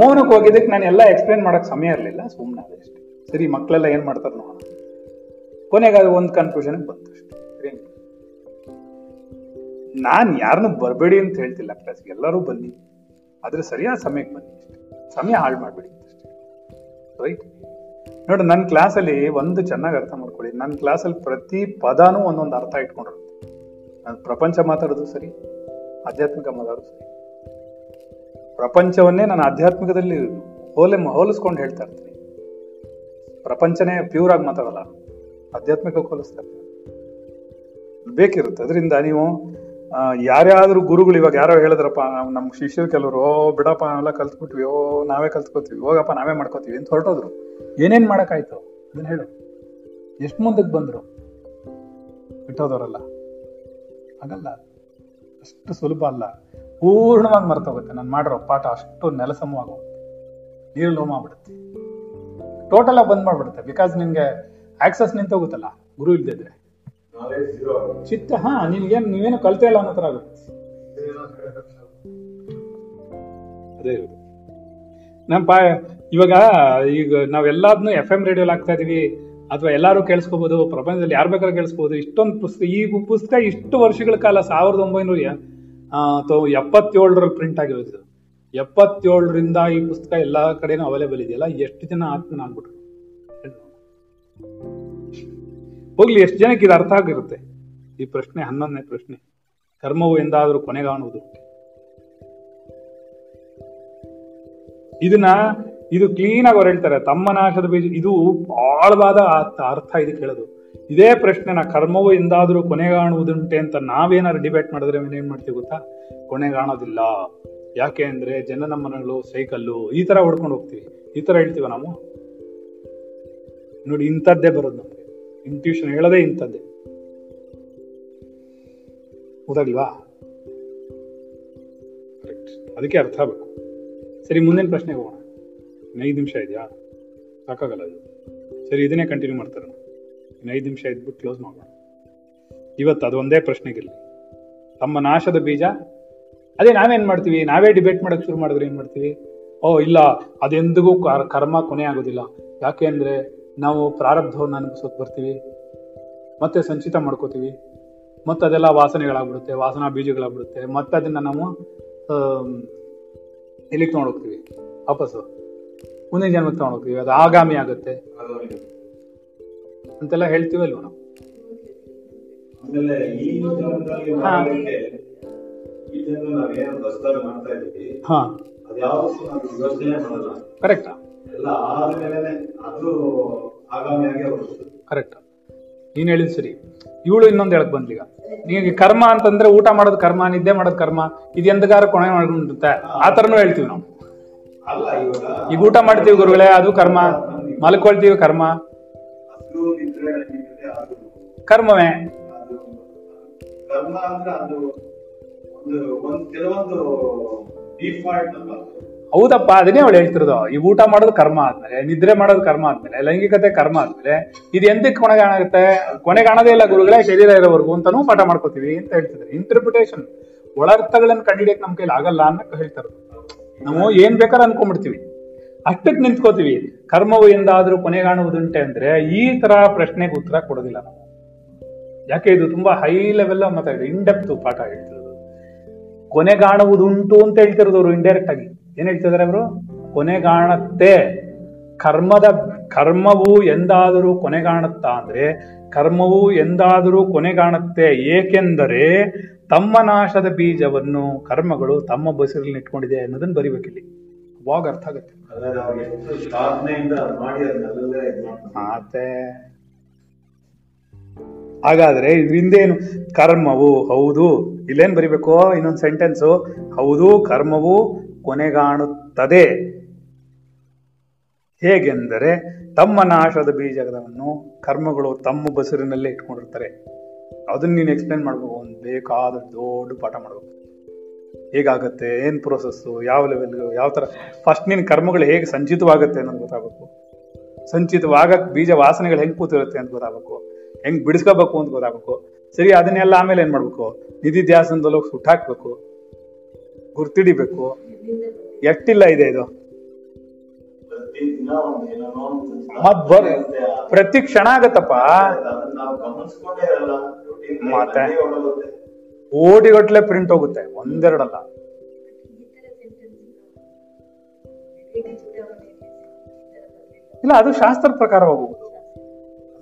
ಮೌನಕ್ಕೆ ಹೋಗಿದ್ದಕ್ಕೆ ನಾನು ಎಲ್ಲ ಎಕ್ಸ್ಪ್ಲೇನ್ ಮಾಡಕ್ ಸಮಯ ಇರಲಿಲ್ಲ ಸುಮ್ಮನೆ ಸರಿ ಮಕ್ಕಳೆಲ್ಲ ಏನು ಮಾಡ್ತಾರೆ ನೋಡೋಣ. ಕೊನೆಗೆ ಅದು ಒಂದು ಕನ್ಫ್ಯೂಷನ್ ಬಂತು ಅಷ್ಟೇ. ನಾನು ನಾನ್ ಯಾರನ್ನೂ ಬರಬೇಡಿ ಅಂತ ಹೇಳ್ತಿಲ್ಲ ಕ್ಲಾಸ್ಗೆ ಎಲ್ಲರೂ ಬನ್ನಿ. ಆದರೆ ಸರಿಯಾದ ಸಮಯಕ್ಕೆ ಬನ್ನಿ ಸಮಯ ಹಾಳು ಮಾಡಬೇಡಿ ಅಷ್ಟೇ. ರೈಟ್ ನೋಡಿ ನನ್ನ ಕ್ಲಾಸಲ್ಲಿ ಒಂದು ಚೆನ್ನಾಗಿ ಅರ್ಥ ಮಾಡ್ಕೊಳ್ಳಿ. ನನ್ನ ಕ್ಲಾಸಲ್ಲಿ ಪ್ರತಿ ಪದಾನೂ ಒಂದೊಂದು ಅರ್ಥ ಇಟ್ಕೊಂಡಿರುತ್ತೆ. ನಾನು ಪ್ರಪಂಚ ಮಾತಾಡೋದು ಸರಿ, ಆಧ್ಯಾತ್ಮಿಕ ಮಾತಾಡೋದು ಸರಿ. ಪ್ರಪಂಚವನ್ನೇ ನಾನು ಆಧ್ಯಾತ್ಮಿಕದಲ್ಲಿ ಹೋಲೆ ಹೋಲಿಸ್ಕೊಂಡು ಹೇಳ್ತಾ ಇರ್ತೀನಿ. ಪ್ರಪಂಚನೇ ಪ್ಯೂರ್ ಆಗಿ ಮಾತಾಡಲ್ಲ. ಆಧ್ಯಾತ್ಮಿಕಕ್ಕೆ ಹೋಲಿಸ್ತಾ ಇರ್ತೀನಿ. ಬೇಕಿರುತ್ತೆ. ಅದರಿಂದ ನೀವು ಯಾರ್ಯಾದ್ರೂ ಗುರುಗಳು ಇವಾಗ ಯಾರೋ ಹೇಳಿದ್ರಪ್ಪ ನಮ್ಮ ಶಿಷ್ಯರು ಕೆಲವರು, ಓ, ಬಿಡಪ್ಪ ಎಲ್ಲ ಕಲ್ತ್ಬಿಟ್ವಿ, ಓ, ನಾವೇ ಕಲ್ತ್ಕೋತೀವಿ, ಹೋಗಪ್ಪ, ನಾವೇ ಮಾಡ್ಕೋತೀವಿ ಅಂತ ಹೊರಟೋದ್ರು. ಏನೇನು ಮಾಡೋಕ್ಕಾಯ್ತು? ಅದನ್ನ ಹೇಳು. ಎಷ್ಟು ಮುಂದಕ್ಕೆ ಬಂದರು? ಬಿಟ್ಟೋದವರಲ್ಲ. ಆಗಲ್ಲ. ಅಷ್ಟು ಸುಲಭ ಅಲ್ಲ. ಪೂರ್ಣವಾಗಿ ಮರ್ತೋಗುತ್ತೆ. ನಾನು ಮಾಡಿರೋ ಪಾಠ ಅಷ್ಟು ನೆಲಸಮವಾಗೋಗುತ್ತೆ ನೀರು ಲೋಮ ಆಗ್ಬಿಡುತ್ತೆ. ಟೋಟಲ್ ಆಗಿ ಬಂದ್ ಮಾಡ್ಬಿಡುತ್ತೆ. ಬಿಕಾಸ್ ನಿನ್ಗೆ ಆಕ್ಸಸ್ ನಿಂತೋಗುತ್ತಲ್ಲ, ಗುರು ಇಲ್ದಿದ್ರೆ ಚಿತ್ತ, ಹಾ, ನಿನ್ಗೇನ್, ನೀವೇನು ಕಲ್ತೇ ಇಲ್ಲ ಅನ್ನೋ ತರ ಆಗುತ್ತೆ. ಅದೇ ನಮ್ಮ ಪಾ, ಇವಾಗ ಈಗ ನಾವೆಲ್ಲಾದ್ನು ಎಫ್ ಎಂ ರೇಡಿಯೋಲಿ ಆಗ್ತಾ ಇದೀವಿ. ಅಥವಾ ಎಲ್ಲಾರು ಕೇಳಿಸ್ಕೋಬಹುದು ಪ್ರಪಂಚದಲ್ಲಿ ಯಾರು ಬೇಕಾದ್ರೂ ಕೇಳಿಸ್ಕೋಬಹುದು ಇಷ್ಟೊಂದು ಪುಸ್ತಕ ಈ ಪುಸ್ತಕ ಇಷ್ಟು ವರ್ಷಗಳ ಕಾಲ ಸಾವಿರದ ಒಂಬೈನೂರ ಎಪ್ಪತ್ತೇಳರಲ್ಲಿ ಪ್ರಿಂಟ್ ಆಗಿರೋದು. ಎಪ್ಪತ್ತೇಳರಿಂದ ಈ ಪುಸ್ತಕ ಎಲ್ಲ ಕಡೆನೂ ಅವೈಲೇಬಲ್ ಇದೆಯಲ್ಲ, ಎಷ್ಟು ಜನ ಆತ್ಮನ ಆಗ್ಬಿಟ್ರು. ಹೋಗ್ಲಿ, ಎಷ್ಟು ಜನಕ್ಕೆ ಇದು ಅರ್ಥ ಆಗಿರುತ್ತೆ? ಈ ಪ್ರಶ್ನೆ, ಹನ್ನೊಂದನೇ ಪ್ರಶ್ನೆ. ಕರ್ಮವು ಎಂದಾದರೂ ಕೊನೆಗಾಣುವುದು ಇದನ್ನ, ಇದು ಕ್ಲೀನ್ ಆಗಿ ಅವ್ರು ಹೇಳ್ತಾರೆ, ತಮ್ಮ ನಾಶದ ಬೀಜ, ಇದು ಆಳವಾದ ಅರ್ಥ ಇದಕ್ಕೆ ಹೇಳೋದು ಇದೇ ಪ್ರಶ್ನೆನ ಕರ್ಮವು ಎಂದಾದರೂ ಕೊನೆಗಾಣುವುದುಂಟೆ ಅಂತ ನಾವೇನಾದ್ರು ಡಿಬೇಟ್ ಮಾಡಿದ್ರೆ ಏನು ಮಾಡ್ತೀವಿ ಗೊತ್ತಾ? ಕೊನೆಗಾಣೋದಿಲ್ಲ. ಯಾಕೆ ಅಂದರೆ ಜನನ ಮನಗಳು ಸೈಕಲ್ಲು ಈ ತರ ಹೊಡ್ಕೊಂಡು ಹೋಗ್ತೀವಿ. ಈ ತರ ಹೇಳ್ತೀವ ನಾವು? ನೋಡಿ, ಇಂಥದ್ದೇ ಬರೋದು ನಮಗೆ. ಇಂಟ್ಯೂಷನ್ ಹೇಳೋದೇ ಇಂಥದ್ದೇ. ಹೌದಾಗಿಲ್ವಾ ಕರೆಕ್ಟ್ ಅದಕ್ಕೆ ಅರ್ಥ ಆಗಬೇಕು. ಸರಿ, ಮುಂದಿನ ಪ್ರಶ್ನೆಗೆ ಹೋಗೋಣ. ಐದು ನಿಮಿಷ ಇದೆಯಾ? ಸಾಕಾಗಲ್ಲ ಇದು. ಸರಿ, ಇದನ್ನೇ ಕಂಟಿನ್ಯೂ ಮಾಡ್ತಾರೆ ಇನ್ನು ಐದು ನಿಮಿಷ ಇದ್ಬಿಟ್ಟು ಕ್ಲೋಸ್ ಮಾಡೋಣ ಇವತ್ತು ಅದೊಂದೇ ಪ್ರಶ್ನೆಗಿರಲಿ. ತಮ್ಮ ನಾಶದ ಬೀಜ? ಅದೇ ನಾವೇನ್ ಮಾಡ್ತೀವಿ? ನಾವೇ ಡಿಬೇಟ್ ಮಾಡಕ್ ಶುರು ಮಾಡಿದ್ರೆ ಏನ್ ಮಾಡ್ತೀವಿ? ಓ, ಇಲ್ಲ, ಅದೆಂದಿಗೂ ಕರ್- ಕರ್ಮ ಕೊನೆ ಆಗೋದಿಲ್ಲ. ಯಾಕೆ ಅಂದ್ರೆ ನಾವು ಪ್ರಾರಬ್ಧವನ್ನು ಅನುಭವಿಸೋಕೆ ಬರ್ತೀವಿ. ಮತ್ತೆ ಸಂಚಿತ ಮಾಡ್ಕೋತೀವಿ. ಮತ್ತೆ ಅದೆಲ್ಲ ವಾಸನೆಗಳಾಗ್ಬಿಡುತ್ತೆ, ವಾಸನಾ ಬೀಜಗಳಾಗ್ಬಿಡುತ್ತೆ. ಮತ್ತೆ ಅದನ್ನ ನಾವು ಎಲ್ಲಿಗೆ ತಗೊಂಡೋಗ್ತೀವಿ ವಾಪಸ್ಸು. ಮುಂದಿನ ಜನ್ಮಕ್ಕೆ ತಗೊಂಡೋಗ್ತೀವಿ ಅದು ಆಗಾಮಿ ಆಗುತ್ತೆ. ಅಂತೆಲ್ಲ ಹೇಳ್ತೀವಲ್ವ ನಾವು? ಕರೆಕ್ಟಾ? ಕರೆಕ್ಟ್. ನೀನ್ ಹೇಳಿದ್ ಸರಿ. ಇವಳು ಇನ್ನೊಂದು ಹೇಳಕ್ ಬಂದ್ಲೀಗ. ನಿಮಗೆ ಕರ್ಮ ಅಂತಂದ್ರೆ ಊಟ ಮಾಡೋದು ಕರ್ಮ ನಿದ್ದೆ ಮಾಡೋದು ಕರ್ಮ ಇದು ಎಂದಗಾರ ಕೊನೆ ಮಾಡ್ಕೊಂಡಿರುತ್ತೆ ಆ ತರನು ಹೇಳ್ತೀವಿ ನಾವು. ಈಗ ಊಟ ಮಾಡ್ತೀವಿ ಗುರುಗಳೇ ಅದು ಕರ್ಮ. ಮಲ್ಕೊಳ್ತೀವಿ ಕರ್ಮ. ಕರ್ಮವೇ? ಕರ್ಮ ಅಂದ್ರೆ ಅದು ಒಂದು ಒಂದು ಕೆಲವೊಂದು ಡಿಫಾಲ್ಟ್ ಅಲ್ಲ ಹೌದಪ್ಪ ಅದನ್ನೇ ಅವಳು ಹೇಳ್ತಿರೋದು. ಈ ಊಟ ಮಾಡೋದು ಕರ್ಮ ಆದ್ಮೇಲೆ ನಿದ್ರೆ ಮಾಡೋದು ಕರ್ಮ ಆದ್ಮೇಲೆ ಲೈಂಗಿಕತೆ ಕರ್ಮ ಆದ್ಮೇಲೆ ಇದು ಎಂದಕ್ಕೆ ಕೊನೆ ಕಾಣೋದೇ ಇಲ್ಲ ಗುರುಗಳೇ ಶರೀರ ಇರೋವರೆಗೂ ಅಂತಾನೂ ಪಾಠ ಮಾಡ್ಕೋತೀವಿ ಅಂತ ಹೇಳ್ತಿದ್ದಾರೆ. ಇಂಟರ್ಪ್ರಿಟೇಷನ್ ಒಳರ್ಥಗಳನ್ನ ಕಂಡಿಡಿಯಕ್ ನಮ್ ಕೈಲಿ ಆಗಲ್ಲ ಅನ್ನಕ್ಕೆ ಹೇಳ್ತಾರ. ನಾವು ಏನ್ ಬೇಕಾದ್ರೆ ಅನ್ಕೊಂಡ್ಬಿಡ್ತೀವಿ. ಅಷ್ಟಕ್ಕೆ ನಿಂತ್ಕೋತೀವಿ. ಕರ್ಮವು ಎಂದಾದ್ರೂ ಕೊನೆಗಾಣುವುದುಂಟೆ ಅಂದ್ರೆ ಈ ತರ ಪ್ರಶ್ನೆಗೆ ಉತ್ತರ ಕೊಡೋದಿಲ್ಲ ನಾವು. ಯಾಕೆ ಇದು ತುಂಬಾ ಹೈ ಲೆವೆಲ್ ಮಾತಾಡಿದ್ರು ಇನ್ ಡೆಪ್ತ್ ಪಾಠ ಹೇಳ್ತಿರೋದು. ಕೊನೆಗಾಣುವುದುಂಟು ಅಂತ ಹೇಳ್ತಿರೋದು ಅವರು ಇಂಡೈರೆಕ್ಟ್ ಆಗಿ. ಏನ್ ಹೇಳ್ತಿದಾರೆ ಅವರು? ಕೊನೆಗಾಣತ್ತೆ ಕರ್ಮದ ಕರ್ಮವು ಎಂದಾದರೂ ಕೊನೆಗಾಣುತ್ತಾ ಅಂದ್ರೆ ಕರ್ಮವು ಎಂದಾದರೂ ಕೊನೆಗಾಣುತ್ತೆ ಏಕೆಂದರೆ ತಮ್ಮ ನಾಶದ ಬೀಜವನ್ನು ಕರ್ಮಗಳು ತಮ್ಮ ಬಸಿರಲ್ಲಿ ಇಟ್ಕೊಂಡಿದೆ ಅನ್ನೋದನ್ನ ಬರಿಬೇಕಿಲ್ಲಿ ಅವಾಗ ಅರ್ಥ ಆಗುತ್ತೆ. ಅದೇ ಹಾಗಾದ್ರೆ ಇದ್ರಿಂದೇನು? ಕರ್ಮವು, ಹೌದು. ಇಲ್ಲೇನ್ ಬರಿಬೇಕು? ಇನ್ನೊಂದು ಸೆಂಟೆನ್ಸು ಹೌದು, ಕರ್ಮವು ಕೊನೆಗಾಣುತ್ತದೆ. ಹೇಗೆಂದರೆ, ತಮ್ಮ ನಾಶದ ಬೀಜವನ್ನು ಕರ್ಮಗಳು ತಮ್ಮ ಬಸರಿನಲ್ಲೇ ಇಟ್ಕೊಂಡಿರ್ತಾರೆ. ಅದನ್ನ ನೀನು ಎಕ್ಸ್ಪ್ಲೇನ್ ಮಾಡ್ಬೇಕು. ಒಂದು ಬೇಕಾದ ದೊಡ್ಡ ಪಾಠ ಮಾಡ್ಬೇಕು. ಹೇಗಾಗತ್ತೆ? ಏನು ಪ್ರೋಸೆಸ್ಸು ಯಾವ ಲೆವೆಲ್ ಯಾವ ತರ? ಫಸ್ಟ್ ನೀನು ಕರ್ಮಗಳು ಹೇಗೆ ಸಂಚಿತವಾಗುತ್ತೆ ಅನ್ನೋದು ಗೊತ್ತಾಗಬೇಕು. ಸಂಚಿತವಾಗಕ್ ಬೀಜ ವಾಸನೆಗಳು ಹೆಂಗೆ ಕೂತಿರುತ್ತೆ ಅಂತ ಗೊತ್ತಾಗಬೇಕು. ಹೆಂಗ್ ಬಿಡಿಸ್ಕೋಬೇಕು ಅಂತ ಗೊತ್ತಾಗಬೇಕು. ಸರಿ, ಅದನ್ನೆಲ್ಲ ಆಮೇಲೆ ಏನ್ ಮಾಡ್ಬೇಕು? ನಿಧಿ ಧ್ಯಾಸನದಲ್ಲಿ ಸುಟ್ಟಾಕ್ಬೇಕು ಗುರ್ತಿಡಿಬೇಕು. ಎಷ್ಟಿಲ್ಲ ಇದೆ ಇದು. ಮತ್ ಬರ್ ಪ್ರತಿ ಕ್ಷಣ ಆಗತ್ತಪ್ಪ. ಮತ್ತೆ? ಓಡಿಗಟ್ಲೆ ಪ್ರಿಂಟ್ ಹೋಗುತ್ತೆ, ಒಂದೆರಡಲ್ಲ. ಇಲ್ಲ, ಅದು ಶಾಸ್ತ್ರ ಪ್ರಕಾರ ಹೋಗುವುದು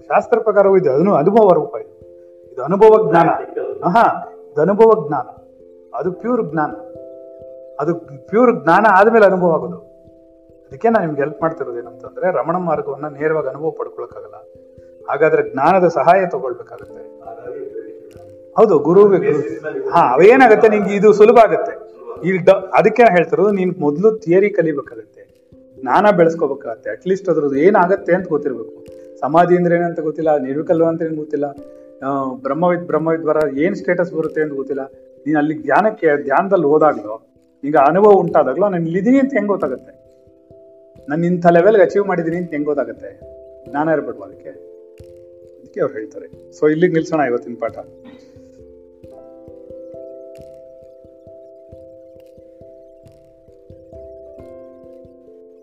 ಶಾಸ್ತ್ರ ಪ್ರಕಾರವೂ ಇದೆ. ಅದನ್ನು ಅನುಭವ ರೂಪ ಇದು. ಇದು ಅನುಭವ ಜ್ಞಾನ. ಹಾ ಇದು ಅನುಭವ ಜ್ಞಾನ. ಅದು ಪ್ಯೂರ್ ಜ್ಞಾನ. ಅದು ಪ್ಯೂರ್ ಜ್ಞಾನ ಆದಮೇಲೆ ಅನುಭವ ಆಗೋದು. ಅದಕ್ಕೆ ನಾನು ನಿಮ್ಗೆ ಹೆಲ್ಪ್ ಮಾಡ್ತಿರೋದು ಏನಂತಂದ್ರೆ, ರಮಣ ಮಾರ್ಗವನ್ನ ನೇರವಾಗಿ ಅನುಭವ ಪಡ್ಕೊಳಕ್ಕಾಗಲ್ಲ. ಹಾಗಾದ್ರೆ ಜ್ಞಾನದ ಸಹಾಯ ತಗೊಳ್ಬೇಕಾಗತ್ತೆ. ಹೌದು, ಗುರು ಹಾ, ಅವೇನಾಗತ್ತೆ ನಿಂಗೆ? ಇದು ಸುಲಭ ಆಗತ್ತೆ. ಈ ಅದಕ್ಕೆ ಹೇಳ್ತಿರೋದು, ನೀನ್ ಮೊದಲು ಥಿಯರಿ ಕಲಿಬೇಕಾಗತ್ತೆ. ಜ್ಞಾನ ಬೆಳೆಸ್ಕೋಬೇಕಾಗತ್ತೆ. ಅಟ್ಲೀಸ್ಟ್ ಅದ್ರದ್ದು ಏನಾಗತ್ತೆ ಅಂತ ಗೊತ್ತಿರ್ಬೇಕು. ಸಮಾಧಿ ಅಂದ್ರೆ ಏನಂತ ಗೊತ್ತಿಲ್ಲ, ನಿರ್ವಿಕಲ್ವ ಅಂತ ಏನು ಗೊತ್ತಿಲ್ಲ. ಬ್ರಹ್ಮವಿದ್ ಬ್ರಹ್ಮವಿದ್, ಬ್ರಹ್ಮವಿದ್ವರ ಏನು ಸ್ಟೇಟಸ್ ಬರುತ್ತೆ ಅಂತ ಗೊತ್ತಿಲ್ಲ. ನೀನು ಅಲ್ಲಿ ಧ್ಯಾನಕ್ಕೆ, ಧ್ಯಾನದಲ್ಲಿ ಹೋದಾಗ್ಲೋ ಈಗ ಅನುಭವ ಉಂಟಾದಾಗ್ಲೋ, ನಾನು ಇಲ್ಲಿದ್ದೀನಿ ಅಂತ ಹೆಂಗೆ ಗೊತ್ತಾಗುತ್ತೆ? ನಾನು ಇಂಥ ಲೆವೆಲ್ಗೆ ಅಚೀವ್ ಮಾಡಿದ್ದೀನಿ ಅಂತ ಹೆಂಗೆ ಗೊತ್ತಾಗುತ್ತೆ? ಜ್ಞಾನ ಇರ್ಬೇಡ್ವಾ ಅದಕ್ಕೆ. ಅದಕ್ಕೆ ಅವ್ರು ಹೇಳ್ತಾರೆ. ಸೊ ಇಲ್ಲಿಗೆ ನಿಲ್ಸೋಣ ಇವತ್ತಿನ ಪಾಠ.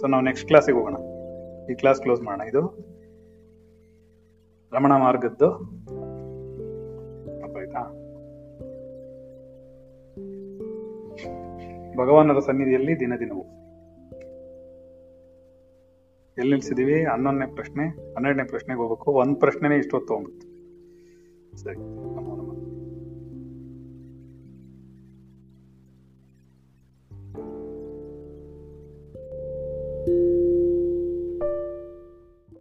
ಸೊ ನಾವು ನೆಕ್ಸ್ಟ್ ಕ್ಲಾಸಿಗೆ ಹೋಗೋಣ. ಈ ಕ್ಲಾಸ್ ಕ್ಲೋಸ್ ಮಾಡೋಣ. ಇದು ರಮಣ ಮಾರ್ಗದ್ದು. ಆಯ್ತಾ? ಭಗವಾನರ ಸನ್ನಿಧಿಯಲ್ಲಿ ದಿನ ದಿನವೂ. ಎಲ್ಲಿ ನಿಲ್ಸಿದೀವಿ? ಹನ್ನೊಂದನೇ ಪ್ರಶ್ನೆ, ಹನ್ನೆರಡನೇ ಪ್ರಶ್ನೆಗೆ ಹೋಗ್ಬೇಕು. ಒಂದ್ ಪ್ರಶ್ನೆನೇ ಇಷ್ಟೊತ್ತು ತಗೊಂಡ್ಬಿಡ್ತು. ಸರಿ